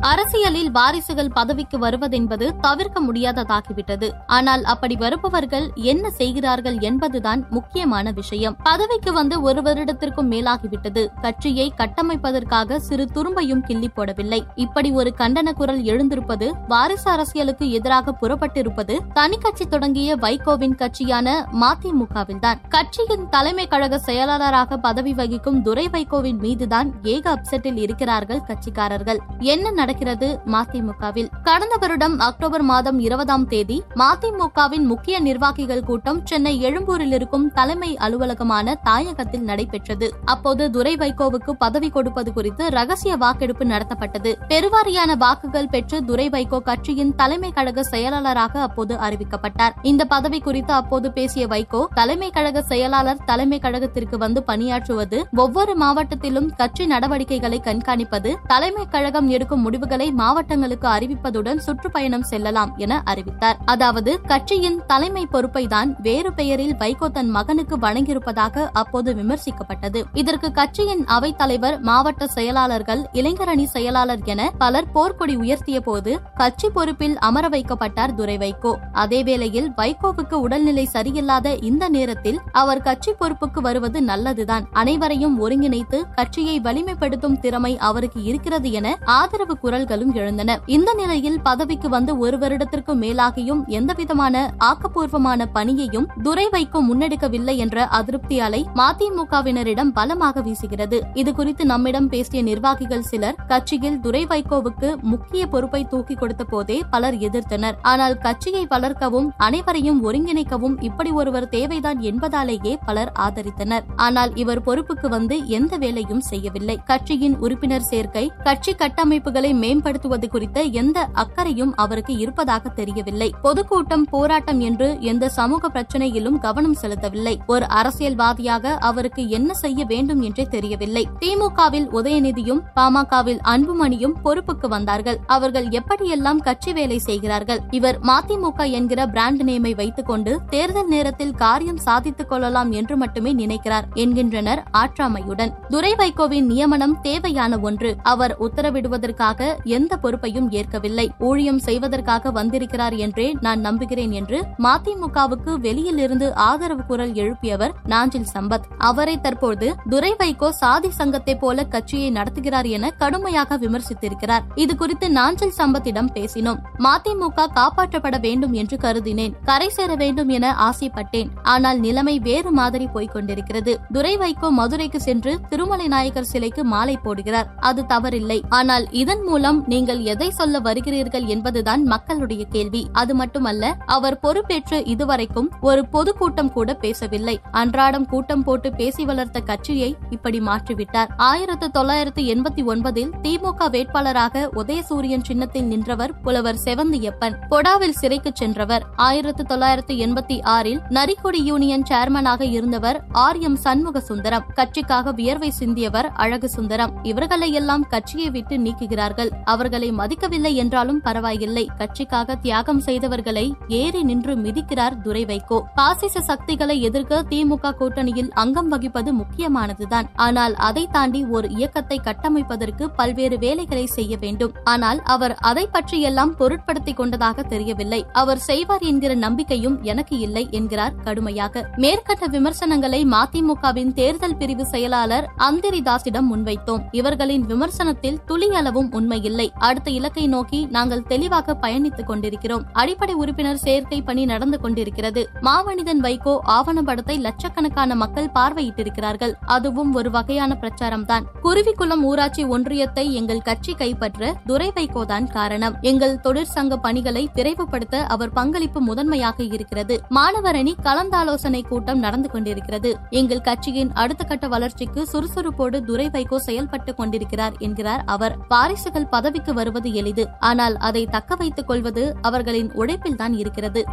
அரசியலில் வாரிசுகள் பதவிக்கு வருவதென்பது தவிர்க்க முடியாததாகிவிட்டது. ஆனால் அப்படி வருபவர்கள் என்ன செய்கிறார்கள் என்பதுதான் முக்கியமான விஷயம். பதவிக்கு வந்து ஒரு வருடத்திற்கும் மேலாகிவிட்டது. கட்சியை கட்டமைப்பதற்காக சிறு துரும்பையும் கிள்ளி போடவில்லை. இப்படி ஒரு கண்டன குரல் எழுந்திருப்பது வாரிசு அரசியலுக்கு எதிராக புறப்பட்டிருப்பது தனி கட்சி தொடங்கிய வைகோவின் கட்சியான மதிமுகவில்தான். கட்சியின் தலைமை கழக செயலாளராக பதவி வகிக்கும் துரை வைகோவின் மீதுதான் ஏக அப்செட்டில் இருக்கிறார்கள் கட்சிக்காரர்கள். என்ன நடக்கிறது மதிமுகவில். கடந்த வருடம் அக்டோபர் மாதம் இருபதாம் தேதி மதிமுகவின் முக்கிய நிர்வாகிகள் கூட்டம் சென்னை எழும்பூரில் இருக்கும் தலைமை அலுவலகமான தாயகத்தில் நடைபெற்றது. அப்போது துரை வைகோவுக்கு பதவி கொடுப்பது குறித்து ரகசிய வாக்கெடுப்பு நடத்தப்பட்டது. பெருவாரியான வாக்குகள் பெற்று துரை வைகோ கட்சியின் தலைமை கழக செயலாளராக அப்போது அறிவிக்கப்பட்டார். இந்த பதவி குறித்து அப்போது பேசிய வைகோ தலைமை கழக செயலாளர் தலைமை கழகத்திற்கு வந்து பணியாற்றுவது ஒவ்வொரு மாவட்டத்திலும் கட்சி நடவடிக்கைகளை கண்காணிப்பது தலைமை கழகம் எடுக்கும் முடிவு முடிவுகளை மாவட்டங்களுக்கு அறிவிப்பதுடன் சுற்றுப்பயணம் செல்லலாம் என அறிவித்தார். அதாவது கட்சியின் தலைமை பொறுப்பை தான் வேறு பெயரில் வைகோ தன் மகனுக்கு வழங்கியிருப்பதாக அப்போது விமர்சிக்கப்பட்டது. இதற்கு கட்சியின் அவைத் தலைவர் மாவட்ட செயலாளர்கள் இளைஞரணி செயலாளர் என பலர் போர்க்கொடி உயர்த்திய போது கட்சி பொறுப்பில் அமர வைக்கப்பட்டார் துரை வைகோ. அதேவேளையில் வைகோவுக்கு உடல்நிலை சரியில்லாத இந்த நேரத்தில் அவர் கட்சி பொறுப்புக்கு வருவது நல்லதுதான். அனைவரையும் ஒருங்கிணைத்து கட்சியை வலிமைப்படுத்தும் திறமை அவருக்கு இருக்கிறது என ஆதரவு குரல்களும் எழுந்தன. இந்த நிலையில் பதவிக்கு வந்து ஒரு வருடத்திற்கும் மேலாகியும் எந்தவிதமான ஆக்கப்பூர்வமான பணியையும் துரை வைக்கும் முன்னெடுக்கவில்லை என்ற அதிருப்தி அலை மதிமுகவினரிடம் பலமாக வீசுகிறது. இது குறித்து நம்மிடம் பேசிய நிர்வாகிகள் சிலர் கட்சியில் துரை வைகோவுக்கு முக்கிய பொறுப்பை தூக்கி கொடுத்த போதே பலர் எதிர்த்தனர். ஆனால் கட்சியை வளர்க்கவும் அனைவரையும் ஒருங்கிணைக்கவும் இப்படி ஒருவர் தேவைதான் என்பதாலேயே பலர் ஆதரித்தனர். ஆனால் இவர் பொறுப்புக்கு வந்து எந்த வேலையும் செய்யவில்லை. கட்சியின் உறுப்பினர் சேர்க்கை கட்சி கட்டமைப்புகளை மேம்படுத்துவது குறித்த எந்த அக்கறையும் அவருக்கு இருப்பதாக தெரியவில்லை. பொதுக்கூட்டம் போராட்டம் என்று எந்த சமூக பிரச்சனையிலும் கவனம் செலுத்தவில்லை. ஒரு அரசியல்வாதியாக அவருக்கு என்ன செய்ய வேண்டும் என்றே தெரியவில்லை. திமுகவில் உதயநிதியும் பாமகவில் அன்புமணியும் பொறுப்புக்கு வந்தார்கள். அவர்கள் எப்படியெல்லாம் கட்சி வேலை செய்கிறார்கள்? இவர் மதிமுக என்கிற பிராண்ட் நேமை வைத்துக் கொண்டு தேர்தல் நேரத்தில் காரியம் சாதித்துக் கொள்ளலாம் என்று மட்டுமே நினைக்கிறார் என்கின்றனர் ஆற்றாமையுடன். துரை வைகோவின் நியமனம் தேவையான ஒன்று. அவர் உத்தரவிடுவதற்காக எந்த பொறுப்பையும் ஏற்கவில்லை. ஊழியம் செய்வதற்காக வந்திருக்கிறார் என்றே நான் நம்புகிறேன் என்று மதிமுகவுக்கு வெளியில் இருந்து ஆதரவு குரல் எழுப்பியவர் நாஞ்சில் சம்பத். அவரை தற்போது துரை வைகோ சாதி சங்கத்தை போல கட்சியை நடத்துகிறார் என கடுமையாக விமர்சித்திருக்கிறார். இது குறித்து நாஞ்சில் சம்பத்திடம் பேசினோம். மதிமுக காப்பாற்றப்பட வேண்டும் என்று கருதினேன். கரை சேர வேண்டும் என ஆசைப்பட்டேன். ஆனால் நிலைமை வேறு மாதிரி போய்க் கொண்டிருக்கிறது. துரை வைகோ மதுரைக்கு சென்று திருமலை நாயக்கர் சிலைக்கு மாலை போடுகிறார். அது தவறில்லை. ஆனால் இதன் மூலம் நீங்கள் எதை சொல்ல வருகிறீர்கள் என்பதுதான் மக்களுடைய கேள்வி. அது மட்டுமல்ல அவர் பொறுப்பேற்று இதுவரைக்கும் ஒரு பொதுக்கூட்டம் கூட பேசவில்லை. அன்றாடம் கூட்டம் போட்டு பேசி வளர்த்த கட்சியை இப்படி மாற்றிவிட்டார். ஆயிரத்து தொள்ளாயிரத்து எண்பத்தி ஒன்பதில் திமுக வேட்பாளராக உதயசூரியன் சின்னத்தில் நின்றவர் புலவர் செவந்தியப்பன். கொடாவில் சிறைக்கு சென்றவர். ஆயிரத்து தொள்ளாயிரத்து எண்பத்தி ஆறில் நரிக்கொடி யூனியன் சேர்மனாக இருந்தவர் ஆர் எம் சண்முக சுந்தரம் கட்சிக்காக வியர்வை சிந்தியவர் அழகு சுந்தரம் இவர்களையெல்லாம் கட்சியை விட்டு நீக்குகிறார்கள். அவர்களை மதிக்கவில்லை என்றாலும் பரவாயில்லை. கட்சிக்காக தியாகம் செய்தவர்களை ஏறி நின்று மிதிக்கிறார் துரை வைகோ பாசிச சக்திகளை எதிர்க்க திமுக கூட்டணியில் அங்கம் வகிப்பது முக்கியமானதுதான். ஆனால் அதை தாண்டி ஒரு இயக்கத்தை கட்டமைப்பதற்கு பல்வேறு வேலைகளை செய்ய வேண்டும். ஆனால் அவர் அதை பற்றியெல்லாம் பொருட்படுத்திக் கொண்டதாக தெரியவில்லை. அவர் செய்வார் என்கிற நம்பிக்கையும் எனக்கு இல்லை என்கிறார் கடுமையாக. மேற்கண்ட விமர்சனங்களை மதிமுகவின் தேர்தல் பிரிவு செயலாளர் அந்திரிதாசிடம் முன்வைத்தோம். இவர்களின் விமர்சனத்தில் துளியளவும் இல்லை. அடுத்த இலக்கை நோக்கி நாங்கள் தெளிவாக பயணித்துக் கொண்டிருக்கிறோம். அடிப்படை உறுப்பினர் சேர்க்கை பணி நடந்து கொண்டிருக்கிறது. மாமனிதன் வைகோ ஆவண படத்தை லட்சக்கணக்கான மக்கள் பார்வையிட்டிருக்கிறார்கள். அதுவும் ஒரு வகையான பிரச்சாரம்தான். குருவிக்குளம் ஊராட்சி ஒன்றியத்தை எங்கள் கட்சி கைப்பற்ற துரை வைகோதான் காரணம். எங்கள் தொழிற்சங்க பணிகளை விரைவுபடுத்த அவர் பங்களிப்பு முதன்மையாக இருக்கிறது. மாணவரணி கலந்தாலோசனை கூட்டம் நடந்து கொண்டிருக்கிறது. எங்கள் கட்சியின் அடுத்த கட்ட வளர்ச்சிக்கு சுறுசுறுப்போடு துரை வைகோ செயல்பட்டுக் கொண்டிருக்கிறார் என்கிறார் அவர். வாரிசுகள் பதவிக்கு வருவது எளிது. ஆனால் அதை தக்க வைத்துக் கொள்வது அவர்களின் உழைப்பில்தான் இருக்கிறது.